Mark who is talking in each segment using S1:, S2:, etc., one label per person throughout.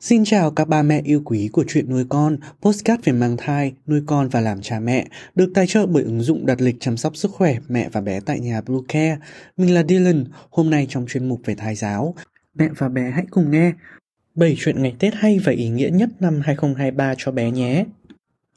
S1: Xin chào các ba mẹ yêu quý của chuyện nuôi con, postcard về mang thai, nuôi con và làm cha mẹ, được tài trợ bởi ứng dụng đặt lịch chăm sóc sức khỏe mẹ và bé tại nhà Blue Care. Mình là Dylan, hôm nay trong chuyên mục về thai giáo. Mẹ và bé hãy cùng nghe 7 chuyện ngày Tết hay và ý nghĩa nhất năm 2023 cho bé nhé.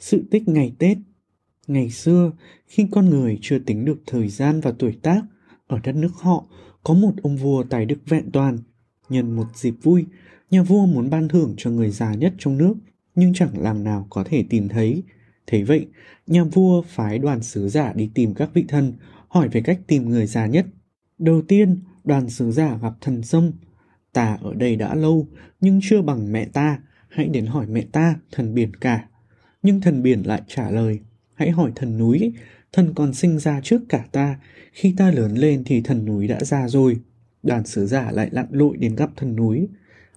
S1: Sự tích ngày Tết Ngày xưa, khi con người chưa tính được thời gian và tuổi tác, ở đất nước họ có một ông vua tài đức vẹn toàn. Nhân một dịp vui, nhà vua muốn ban thưởng cho người già nhất trong nước, nhưng chẳng làm nào có thể tìm thấy. Thế vậy, nhà vua phái đoàn sứ giả đi tìm các vị thần, hỏi về cách tìm người già nhất. Đầu tiên, đoàn sứ giả gặp thần sông. Ta ở đây đã lâu, nhưng chưa bằng mẹ ta, hãy đến hỏi mẹ ta, thần biển cả. Nhưng thần biển lại trả lời, hãy hỏi thần núi, thần còn sinh ra trước cả ta, khi ta lớn lên thì thần núi đã ra rồi. Đoàn sứ giả lại lặn lội đến gặp thần núi,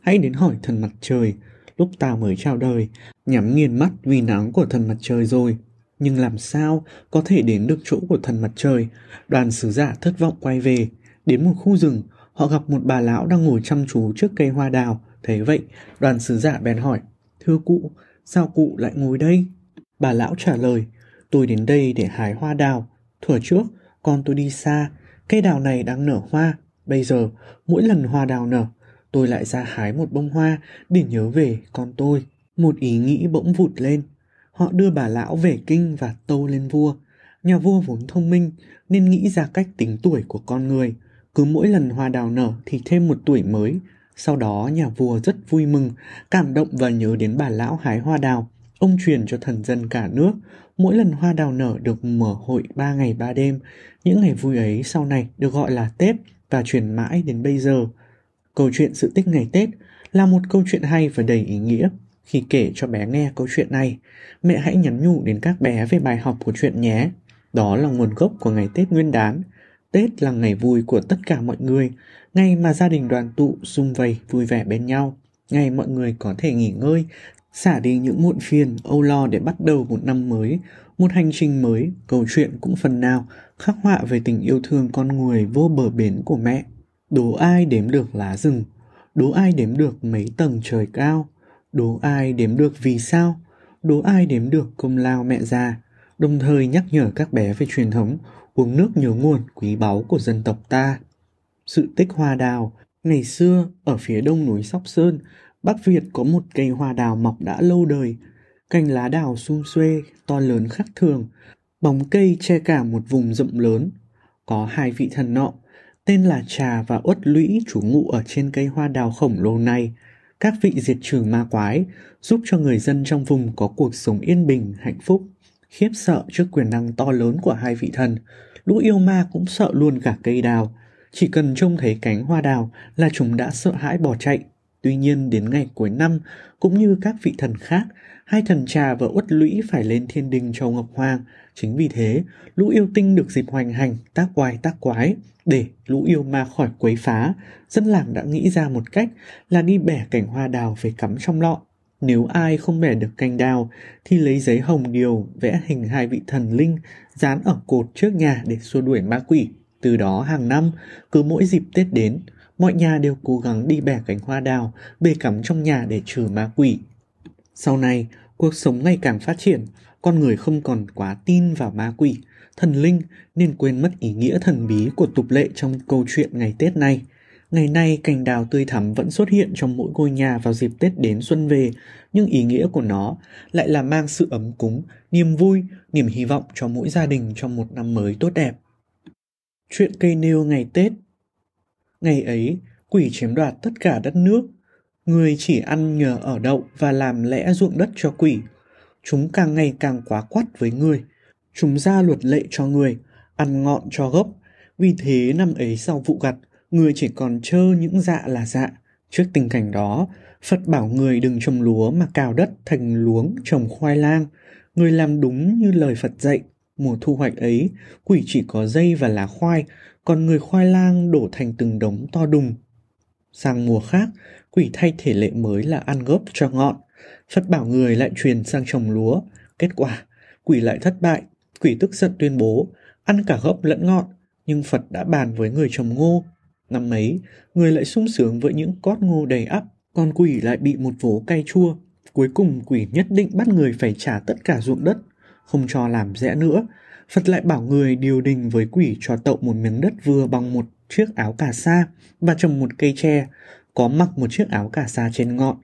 S1: hãy đến hỏi thần mặt trời, lúc ta mới chào đời, nhắm nghiền mắt vì nắng của thần mặt trời rồi. Nhưng làm sao có thể đến được chỗ của thần mặt trời? Đoàn sứ giả thất vọng quay về. Đến một khu rừng, họ gặp một bà lão đang ngồi chăm chú trước cây hoa đào. Thế vậy, đoàn sứ giả bèn hỏi, Thưa cụ, Sao cụ lại ngồi đây? Bà lão trả lời, tôi đến đây để hái hoa đào. Thuở trước, con tôi đi xa, cây đào này đang nở hoa. Bây giờ, mỗi lần hoa đào nở, tôi lại ra hái một bông hoa để nhớ về con tôi. Một ý nghĩ bỗng vụt lên. Họ đưa bà lão về kinh và tâu lên vua. Nhà vua vốn thông minh nên nghĩ ra cách tính tuổi của con người. Cứ mỗi lần hoa đào nở thì thêm một tuổi mới, sau đó nhà vua rất vui mừng, cảm động và nhớ đến bà lão hái hoa đào. Ông truyền cho thần dân cả nước, mỗi lần hoa đào nở được mở hội ba ngày ba đêm. Những ngày vui ấy sau này được gọi là Tết và truyền mãi đến bây giờ. Câu chuyện sự tích ngày Tết là một câu chuyện hay và đầy ý nghĩa. Khi kể cho bé nghe câu chuyện này, mẹ hãy nhắn nhủ đến các bé về bài học của chuyện nhé. Đó là nguồn gốc của ngày Tết Nguyên đán. Tết là ngày vui của tất cả mọi người, ngày mà gia đình đoàn tụ sum vầy vui vẻ bên nhau, ngày mọi người có thể nghỉ ngơi, xả đi những muộn phiền, âu lo để bắt đầu một năm mới, một hành trình mới, câu chuyện cũng phần nào khắc họa về tình yêu thương con người vô bờ bến của mẹ. Đố ai đếm được lá rừng, đố ai đếm được mấy tầng trời cao, đố ai đếm được vì sao, đố ai đếm được công lao mẹ già, đồng thời nhắc nhở các bé về truyền thống uống nước nhớ nguồn quý báu của dân tộc ta. Sự tích hoa đào Ngày xưa, ở phía đông núi Sóc Sơn, Bắc Việt có một cây hoa đào mọc đã lâu đời. Cành lá đào sum xuê, to lớn khác thường. Bóng cây che cả một vùng rộng lớn. Có hai vị thần nọ, tên là Trà và Uất Lũy chủ ngụ ở trên cây hoa đào khổng lồ này. Các vị diệt trừ ma quái, giúp cho người dân trong vùng có cuộc sống yên bình, hạnh phúc. Khiếp sợ trước quyền năng to lớn của hai vị thần, lũ yêu ma cũng sợ luôn cả cây đào. Chỉ cần trông thấy cánh hoa đào là chúng đã sợ hãi bỏ chạy. Tuy nhiên đến ngày cuối năm, cũng như các vị thần khác, hai thần trà và uất lũy phải lên thiên đình châu Ngọc Hoàng. Chính vì thế, lũ yêu tinh được dịp hoành hành, tác quái tác quái. Để lũ yêu ma khỏi quấy phá, dân làng đã nghĩ ra một cách là đi bẻ cành hoa đào về cắm trong lọ. Nếu ai không bẻ được cành đào thì lấy giấy hồng điều vẽ hình hai vị thần linh dán ở cột trước nhà để xua đuổi ma quỷ. Từ đó hàng năm, cứ mỗi dịp Tết đến, mọi nhà đều cố gắng đi bẻ cành hoa đào bê cắm trong nhà để trừ ma quỷ. Sau này, cuộc sống ngày càng phát triển, con người không còn quá tin vào ma quỷ, thần linh nên quên mất ý nghĩa thần bí của tục lệ trong câu chuyện ngày Tết này. Ngày nay, cành đào tươi thắm vẫn xuất hiện trong mỗi ngôi nhà vào dịp Tết đến xuân về, nhưng ý nghĩa của nó lại là mang sự ấm cúng, niềm vui, niềm hy vọng cho mỗi gia đình trong một năm mới tốt đẹp. Chuyện cây nêu ngày Tết Ngày ấy, quỷ chiếm đoạt tất cả đất nước. Người chỉ ăn nhờ ở đậu và làm lẽ ruộng đất cho quỷ. Chúng càng ngày càng quá quắt với người. Chúng ra luật lệ cho người, ăn ngọn cho gốc. Vì thế năm ấy sau vụ gặt, người chỉ còn trơ những dạ là dạ. Trước tình cảnh đó, Phật bảo người đừng trồng lúa mà cào đất thành luống trồng khoai lang. Người làm đúng như lời Phật dạy. Mùa thu hoạch ấy, quỷ chỉ có dây và lá khoai, còn người khoai lang đổ thành từng đống to đùng. Sang mùa khác, quỷ thay thể lệ mới là ăn gốc cho ngọn. Phật bảo người lại truyền sang trồng lúa. Kết quả, quỷ lại thất bại. Quỷ tức giận tuyên bố, ăn cả gốc lẫn ngọn, nhưng Phật đã bàn với người trồng ngô. Năm ấy, người lại sung sướng với những cót ngô đầy ắp, còn quỷ lại bị một vố cay chua. Cuối cùng quỷ nhất định bắt người phải trả tất cả ruộng đất, không cho làm rẽ nữa. Phật lại bảo người điều đình với quỷ cho tậu một miếng đất vừa bằng một chiếc áo cà sa và trồng một cây tre, có mặc một chiếc áo cà sa trên ngọn.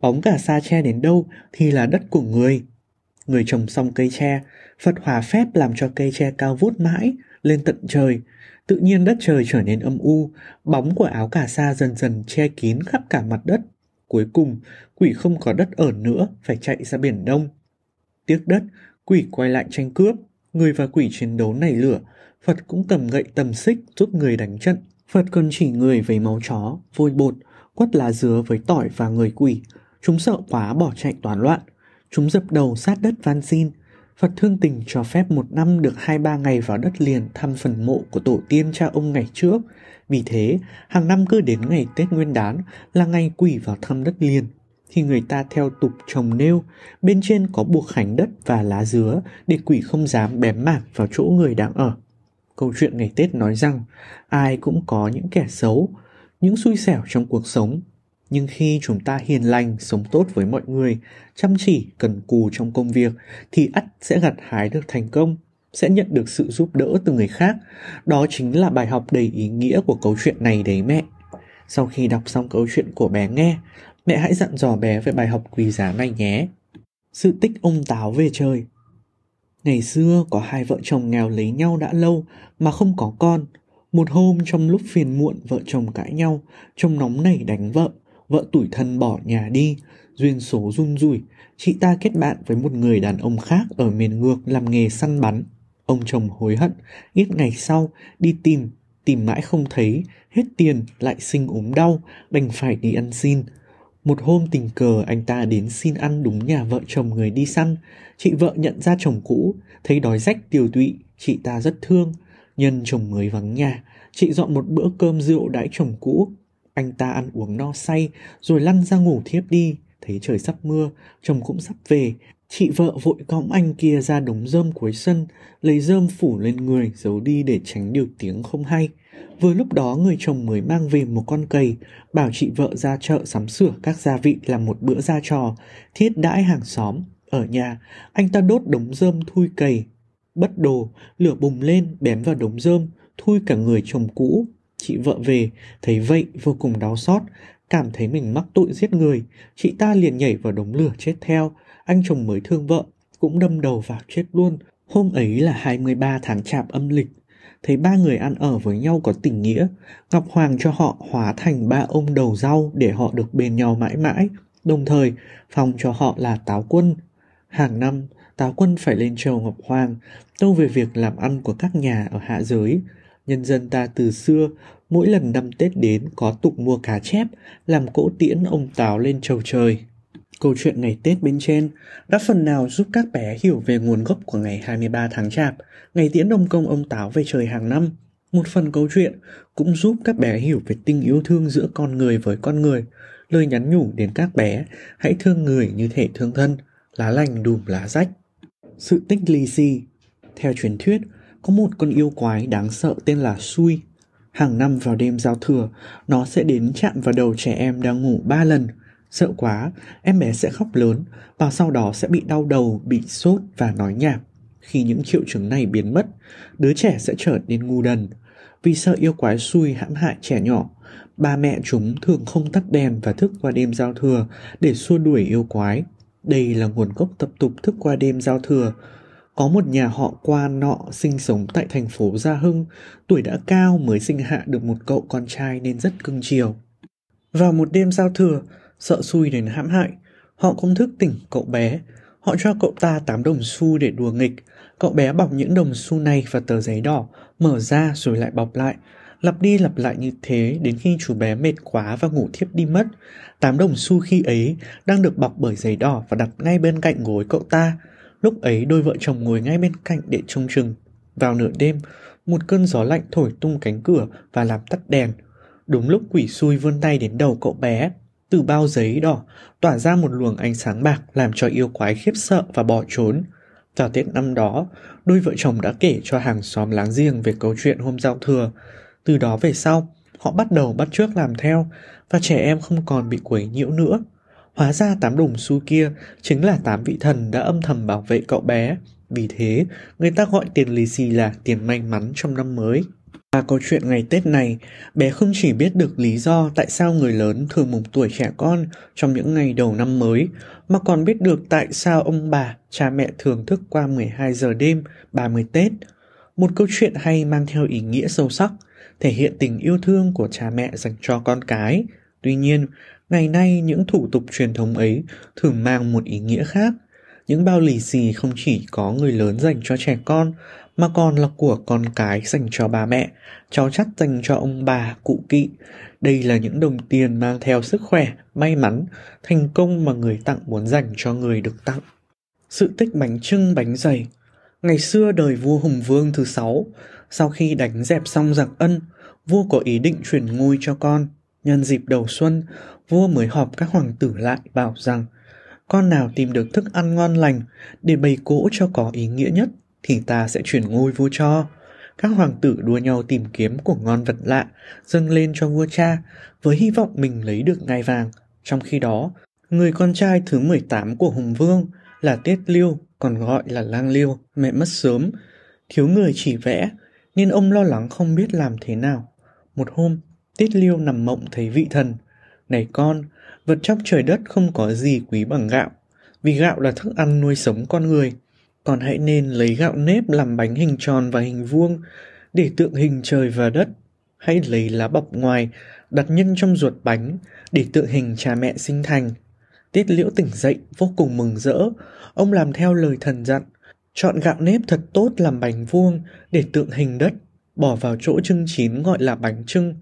S1: Bóng cà sa tre đến đâu thì là đất của người. Người trồng xong cây tre, Phật hòa phép làm cho cây tre cao vút mãi, lên tận trời. Tự nhiên đất trời trở nên âm u, bóng của áo cà sa dần dần che kín khắp cả mặt đất. Cuối cùng, quỷ không có đất ở nữa, phải chạy ra biển đông. Tiếc đất, quỷ quay lại tranh cướp, người và quỷ chiến đấu nảy lửa, Phật cũng cầm gậy tầm xích giúp người đánh trận. Phật còn chỉ người với máu chó, vôi bột, quất lá dứa với tỏi và người quỷ. Chúng sợ quá bỏ chạy toán loạn. Chúng dập đầu sát đất van xin. Phật thương tình cho phép một năm được hai ba ngày vào đất liền thăm phần mộ của tổ tiên cha ông ngày trước. Vì thế, hàng năm cứ đến ngày Tết Nguyên đán là ngày quỷ vào thăm đất liền. Thì người ta theo tục trồng nêu, bên trên có buộc khánh đất và lá dứa để quỷ không dám bém mảng vào chỗ người đang ở. Câu chuyện ngày Tết nói rằng ai cũng có những kẻ xấu, những xui xẻo trong cuộc sống. Nhưng khi chúng ta hiền lành, sống tốt với mọi người, chăm chỉ, cần cù trong công việc thì ắt sẽ gặt hái được thành công, sẽ nhận được sự giúp đỡ từ người khác. Đó chính là bài học đầy ý nghĩa của câu chuyện này đấy mẹ. Sau khi đọc xong câu chuyện của bé nghe, mẹ hãy dặn dò bé về bài học quý giá này nhé. Sự tích ông táo về trời Ngày xưa có hai vợ chồng nghèo lấy nhau đã lâu mà không có con. Một hôm trong lúc phiền muộn vợ chồng cãi nhau, chồng nóng nảy đánh vợ, vợ tủi thân bỏ nhà đi, duyên số run rủi, chị ta kết bạn với một người đàn ông khác ở miền ngược làm nghề săn bắn. Ông chồng hối hận, ít ngày sau đi tìm, tìm mãi không thấy, hết tiền lại sinh ốm đau, đành phải đi ăn xin. Một hôm tình cờ anh ta đến xin ăn đúng nhà vợ chồng người đi săn. Chị vợ nhận ra chồng cũ, thấy đói rách tiều tụy, chị ta rất thương. Nhân chồng mới vắng nhà, chị dọn một bữa cơm rượu đãi chồng cũ. Anh ta ăn uống no say, rồi lăn ra ngủ thiếp đi. Thấy trời sắp mưa, chồng cũng sắp về. Chị vợ vội cõng anh kia ra đống rơm cuối sân, lấy rơm phủ lên người, giấu đi để tránh điều tiếng không hay. Vừa lúc đó người chồng mới mang về một con cầy, bảo chị vợ ra chợ sắm sửa các gia vị làm một bữa ra trò, thiết đãi hàng xóm. Ở nhà, anh ta đốt đống rơm thui cầy. Bất đồ, lửa bùng lên, bén vào đống rơm, thui cả người chồng cũ. Chị vợ về, thấy vậy vô cùng đau xót, cảm thấy mình mắc tội giết người. Chị ta liền nhảy vào đống lửa chết theo, anh chồng mới thương vợ, cũng đâm đầu vào chết luôn. Hôm ấy là 23 tháng chạp âm lịch, thấy ba người ăn ở với nhau có tình nghĩa, Ngọc Hoàng cho họ hóa thành ba ông đầu rau để họ được bên nhau mãi mãi, đồng thời phòng cho họ là táo quân. Hàng năm, táo quân phải lên chầu Ngọc Hoàng, tâu về việc làm ăn của các nhà ở hạ giới. Nhân dân ta từ xưa, mỗi lần năm Tết đến có tục mua cá chép, làm cỗ tiễn ông táo lên chầu trời. Câu chuyện ngày Tết bên trên đã phần nào giúp các bé hiểu về nguồn gốc của ngày 23 tháng Chạp, ngày tiễn đông công ông Táo về trời hàng năm. Một phần câu chuyện cũng giúp các bé hiểu về tình yêu thương giữa con người với con người, lời nhắn nhủ đến các bé hãy thương người như thể thương thân, lá lành đùm lá rách. Sự tích lì xì Theo truyền thuyết, có một con yêu quái đáng sợ tên là Sui. Hàng năm vào đêm giao thừa, nó sẽ đến chạm vào đầu trẻ em đang ngủ ba lần – Sợ quá, em bé sẽ khóc lớn và sau đó sẽ bị đau đầu, bị sốt và nói nhảm. Khi những triệu chứng này biến mất, đứa trẻ sẽ trở nên ngu đần. Vì sợ yêu quái xui hãm hại trẻ nhỏ, ba mẹ chúng thường không tắt đèn và thức qua đêm giao thừa để xua đuổi yêu quái. Đây là nguồn gốc tập tục thức qua đêm giao thừa. Có một nhà họ quan nọ sinh sống tại thành phố Gia Hưng, tuổi đã cao mới sinh hạ được một cậu con trai nên rất cưng chiều. Vào một đêm giao thừa, sợ xui đến hãm hại. Họ cũng thức tỉnh cậu bé. Họ cho cậu ta 8 đồng xu để đùa nghịch. Cậu bé bọc những đồng xu này vào tờ giấy đỏ, mở ra rồi lại bọc lại. Lặp đi lặp lại như thế đến khi chú bé mệt quá và ngủ thiếp đi mất. Tám đồng xu khi ấy đang được bọc bởi giấy đỏ và đặt ngay bên cạnh gối cậu ta. Lúc ấy đôi vợ chồng ngồi ngay bên cạnh để trông chừng. Vào nửa đêm, một cơn gió lạnh thổi tung cánh cửa và làm tắt đèn. Đúng lúc quỷ xui vươn tay đến đầu cậu bé, từ bao giấy đỏ tỏa ra một luồng ánh sáng bạc làm cho yêu quái khiếp sợ và bỏ trốn. Vào Tết năm đó, đôi vợ chồng đã kể cho hàng xóm láng giềng về câu chuyện hôm giao thừa. Từ đó về sau, họ bắt đầu bắt chước làm theo và trẻ em không còn bị quấy nhiễu nữa. Hóa ra tám đồng xu kia chính là tám vị thần đã âm thầm bảo vệ cậu bé. Vì thế, người ta gọi tiền lì xì là tiền may mắn trong năm mới. Và câu chuyện ngày Tết này, bé không chỉ biết được lý do tại sao người lớn thường mùng tuổi trẻ con trong những ngày đầu năm mới, mà còn biết được tại sao ông bà, cha mẹ thường thức qua 12 giờ đêm 30 Tết. Một câu chuyện hay mang theo ý nghĩa sâu sắc, thể hiện tình yêu thương của cha mẹ dành cho con cái. Tuy nhiên, ngày nay những thủ tục truyền thống ấy thường mang một ý nghĩa khác. Những bao lì xì không chỉ có người lớn dành cho trẻ con mà còn là của con cái dành cho bà mẹ, cháu chắt dành cho ông bà, cụ kỵ. Đây là những đồng tiền mang theo sức khỏe, may mắn, thành công mà người tặng muốn dành cho người được tặng. Sự tích bánh trưng bánh dày Ngày xưa đời vua Hùng Vương thứ sáu, sau khi đánh dẹp xong giặc ân, vua có ý định chuyển ngôi cho con. Nhân dịp đầu xuân, vua mới họp các hoàng tử lại bảo rằng con nào tìm được thức ăn ngon lành để bày cỗ cho có ý nghĩa nhất thì ta sẽ chuyển ngôi vua cho. Các hoàng tử đua nhau tìm kiếm của ngon vật lạ, dâng lên cho vua cha, với hy vọng mình lấy được ngai vàng. Trong khi đó, người con trai thứ 18 của Hùng Vương là Tiết Liêu, còn gọi là Lang Liêu, mẹ mất sớm, thiếu người chỉ vẽ, nên ông lo lắng không biết làm thế nào. Một hôm, Tiết Liêu nằm mộng thấy vị thần. Này con, vật trong trời đất không có gì quý bằng gạo, vì gạo là thức ăn nuôi sống con người còn hãy nên lấy gạo nếp làm bánh hình tròn và hình vuông để tượng hình trời và đất. Hãy lấy lá bọc ngoài, đặt nhân trong ruột bánh để tượng hình cha mẹ sinh thành. Tiết liễu tỉnh dậy vô cùng mừng rỡ, ông làm theo lời thần dặn, chọn gạo nếp thật tốt làm bánh vuông để tượng hình đất, bỏ vào chỗ trưng chín gọi là bánh trưng,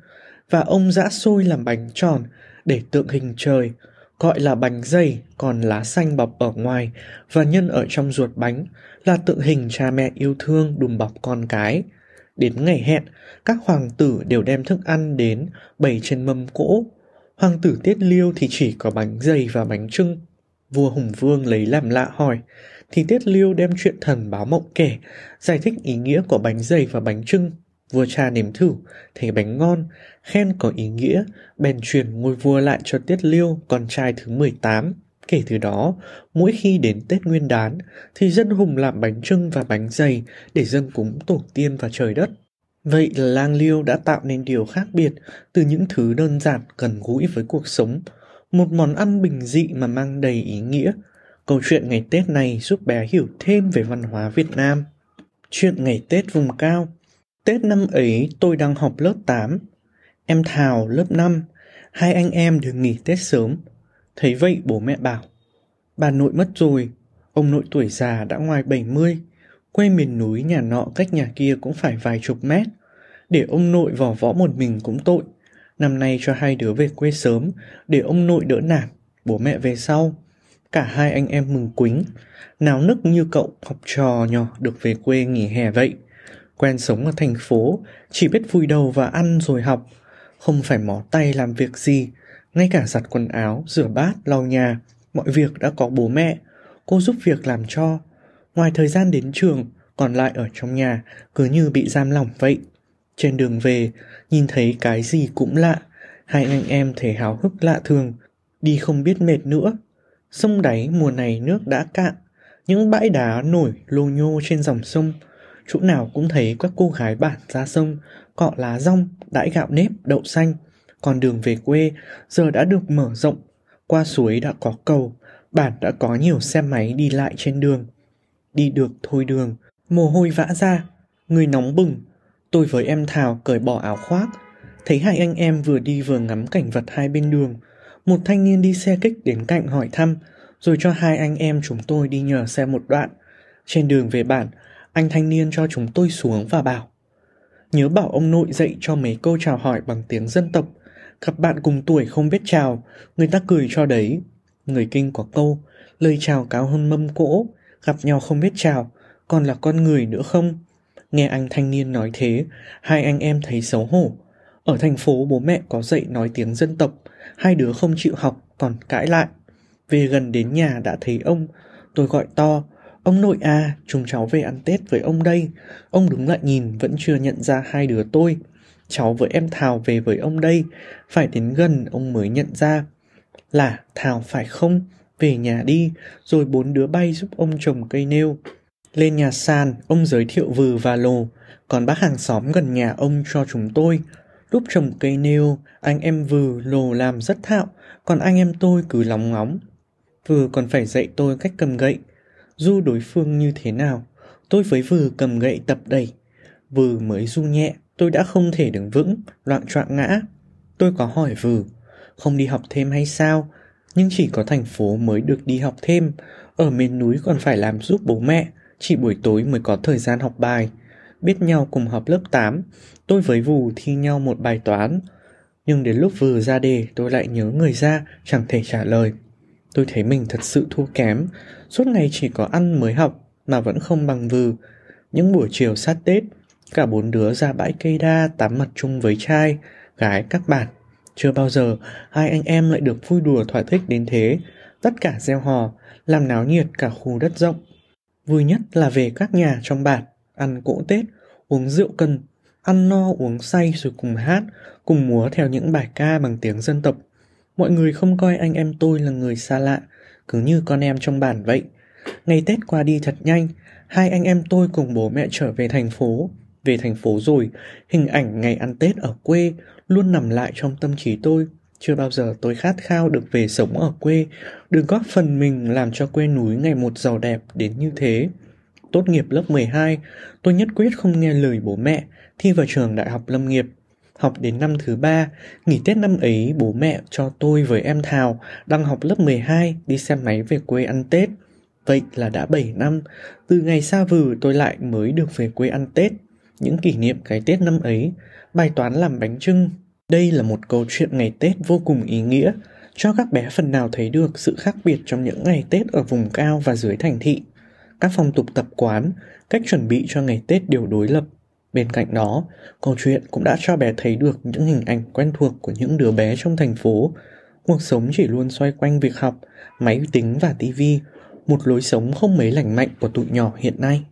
S1: và ông giã xôi làm bánh tròn để tượng hình trời, gọi là bánh dày, còn lá xanh bọc ở ngoài và nhân ở trong ruột bánh là tượng hình cha mẹ yêu thương đùm bọc con cái. Đến ngày hẹn, các hoàng tử đều đem thức ăn đến bày trên mâm cỗ. Hoàng tử Tiết Liêu thì chỉ có bánh dày và bánh trưng. Vua Hùng Vương lấy làm lạ hỏi, thì Tiết Liêu đem chuyện thần báo mộng kể, giải thích ý nghĩa của bánh dày và bánh trưng Vua cha nếm thử, thấy bánh ngon, khen có ý nghĩa, bèn truyền ngôi vua lại cho Tiết Liêu, con trai thứ 18. Kể từ đó, mỗi khi đến Tết Nguyên đán, thì dân hùng làm bánh trưng và bánh dày để dân cúng tổ tiên và trời đất. Vậy là lang liêu đã tạo nên điều khác biệt từ những thứ đơn giản gần gũi với cuộc sống, một món ăn bình dị mà mang đầy ý nghĩa. Câu chuyện ngày Tết này giúp bé hiểu thêm về văn hóa Việt Nam. Chuyện ngày Tết vùng cao Tết năm ấy tôi đang học lớp 8, em Thảo lớp 5, hai anh em được nghỉ Tết sớm. Thấy vậy bố mẹ bảo, bà nội mất rồi, ông nội tuổi già đã ngoài 70, quê miền núi nhà nọ cách nhà kia cũng phải vài chục mét. Để ông nội vỏ võ một mình cũng tội, năm nay cho hai đứa về quê sớm, để ông nội đỡ nản, bố mẹ về sau. Cả hai anh em mừng quính, nào nức như cậu học trò nhỏ được về quê nghỉ hè vậy quen sống ở thành phố, chỉ biết vui đầu và ăn rồi học, không phải mỏ tay làm việc gì, ngay cả giặt quần áo, rửa bát, lau nhà, mọi việc đã có bố mẹ, cô giúp việc làm cho. Ngoài thời gian đến trường, còn lại ở trong nhà cứ như bị giam lỏng vậy. Trên đường về, nhìn thấy cái gì cũng lạ, hai anh em thấy háo hức lạ thường, đi không biết mệt nữa. Sông đáy mùa này nước đã cạn, những bãi đá nổi lô nhô trên dòng sông, chỗ nào cũng thấy các cô gái bản ra sông, cọ lá rong, đãi gạo nếp, đậu xanh. Còn đường về quê giờ đã được mở rộng, qua suối đã có cầu, bản đã có nhiều xe máy đi lại trên đường. Đi được thôi đường, mồ hôi vã ra, người nóng bừng. Tôi với em Thảo cởi bỏ áo khoác, thấy hai anh em vừa đi vừa ngắm cảnh vật hai bên đường. Một thanh niên đi xe kích đến cạnh hỏi thăm, rồi cho hai anh em chúng tôi đi nhờ xe một đoạn. Trên đường về bản, anh thanh niên cho chúng tôi xuống và bảo Nhớ bảo ông nội dạy cho mấy câu chào hỏi bằng tiếng dân tộc. Gặp bạn cùng tuổi không biết chào, người ta cười cho đấy. Người kinh có câu, lời chào cáo hơn mâm cỗ, gặp nhau không biết chào, còn là con người nữa không? Nghe anh thanh niên nói thế, hai anh em thấy xấu hổ. Ở thành phố bố mẹ có dạy nói tiếng dân tộc, hai đứa không chịu học còn cãi lại. Về gần đến nhà đã thấy ông, tôi gọi to, ông nội à, chúng cháu về ăn Tết với ông đây. Ông đứng lại nhìn vẫn chưa nhận ra hai đứa tôi. Cháu với em Thảo về với ông đây, phải đến gần ông mới nhận ra. Là Thảo phải không? Về nhà đi, rồi bốn đứa bay giúp ông trồng cây nêu. Lên nhà sàn, ông giới thiệu vừ và lồ, còn bác hàng xóm gần nhà ông cho chúng tôi. Lúc trồng cây nêu, anh em vừ lồ làm rất thạo, còn anh em tôi cứ lóng ngóng. Vừ còn phải dạy tôi cách cầm gậy, du đối phương như thế nào. Tôi với vừa cầm gậy tập đẩy. vừa mới du nhẹ, tôi đã không thể đứng vững, loạn choạng ngã. Tôi có hỏi vừa không đi học thêm hay sao? Nhưng chỉ có thành phố mới được đi học thêm, ở miền núi còn phải làm giúp bố mẹ, chỉ buổi tối mới có thời gian học bài. Biết nhau cùng học lớp 8, tôi với Vù thi nhau một bài toán. Nhưng đến lúc vừa ra đề tôi lại nhớ người ra, chẳng thể trả lời. Tôi thấy mình thật sự thua kém, suốt ngày chỉ có ăn mới học mà vẫn không bằng Vừ. Những buổi chiều sát Tết, cả bốn đứa ra bãi cây đa tắm mặt chung với trai, gái các bạn. Chưa bao giờ hai anh em lại được vui đùa thỏa thích đến thế, tất cả gieo hò, làm náo nhiệt cả khu đất rộng. Vui nhất là về các nhà trong bản, ăn cỗ Tết, uống rượu cần, ăn no uống say rồi cùng hát, cùng múa theo những bài ca bằng tiếng dân tộc. Mọi người không coi anh em tôi là người xa lạ, cứ như con em trong bản vậy. Ngày Tết qua đi thật nhanh, hai anh em tôi cùng bố mẹ trở về thành phố. Về thành phố rồi, hình ảnh ngày ăn Tết ở quê luôn nằm lại trong tâm trí tôi. Chưa bao giờ tôi khát khao được về sống ở quê, được góp phần mình làm cho quê núi ngày một giàu đẹp đến như thế. Tốt nghiệp lớp 12, tôi nhất quyết không nghe lời bố mẹ, thi vào trường đại học lâm nghiệp. Học đến năm thứ ba, nghỉ Tết năm ấy bố mẹ cho tôi với em Thảo đang học lớp 12 đi xe máy về quê ăn Tết. Vậy là đã 7 năm, từ ngày xa vừ tôi lại mới được về quê ăn Tết. Những kỷ niệm cái Tết năm ấy, bài toán làm bánh trưng. Đây là một câu chuyện ngày Tết vô cùng ý nghĩa, cho các bé phần nào thấy được sự khác biệt trong những ngày Tết ở vùng cao và dưới thành thị. Các phong tục tập quán, cách chuẩn bị cho ngày Tết đều đối lập. Bên cạnh đó, câu chuyện cũng đã cho bé thấy được những hình ảnh quen thuộc của những đứa bé trong thành phố. Cuộc sống chỉ luôn xoay quanh việc học, máy tính và tivi, một lối sống không mấy lành mạnh của tụi nhỏ hiện nay.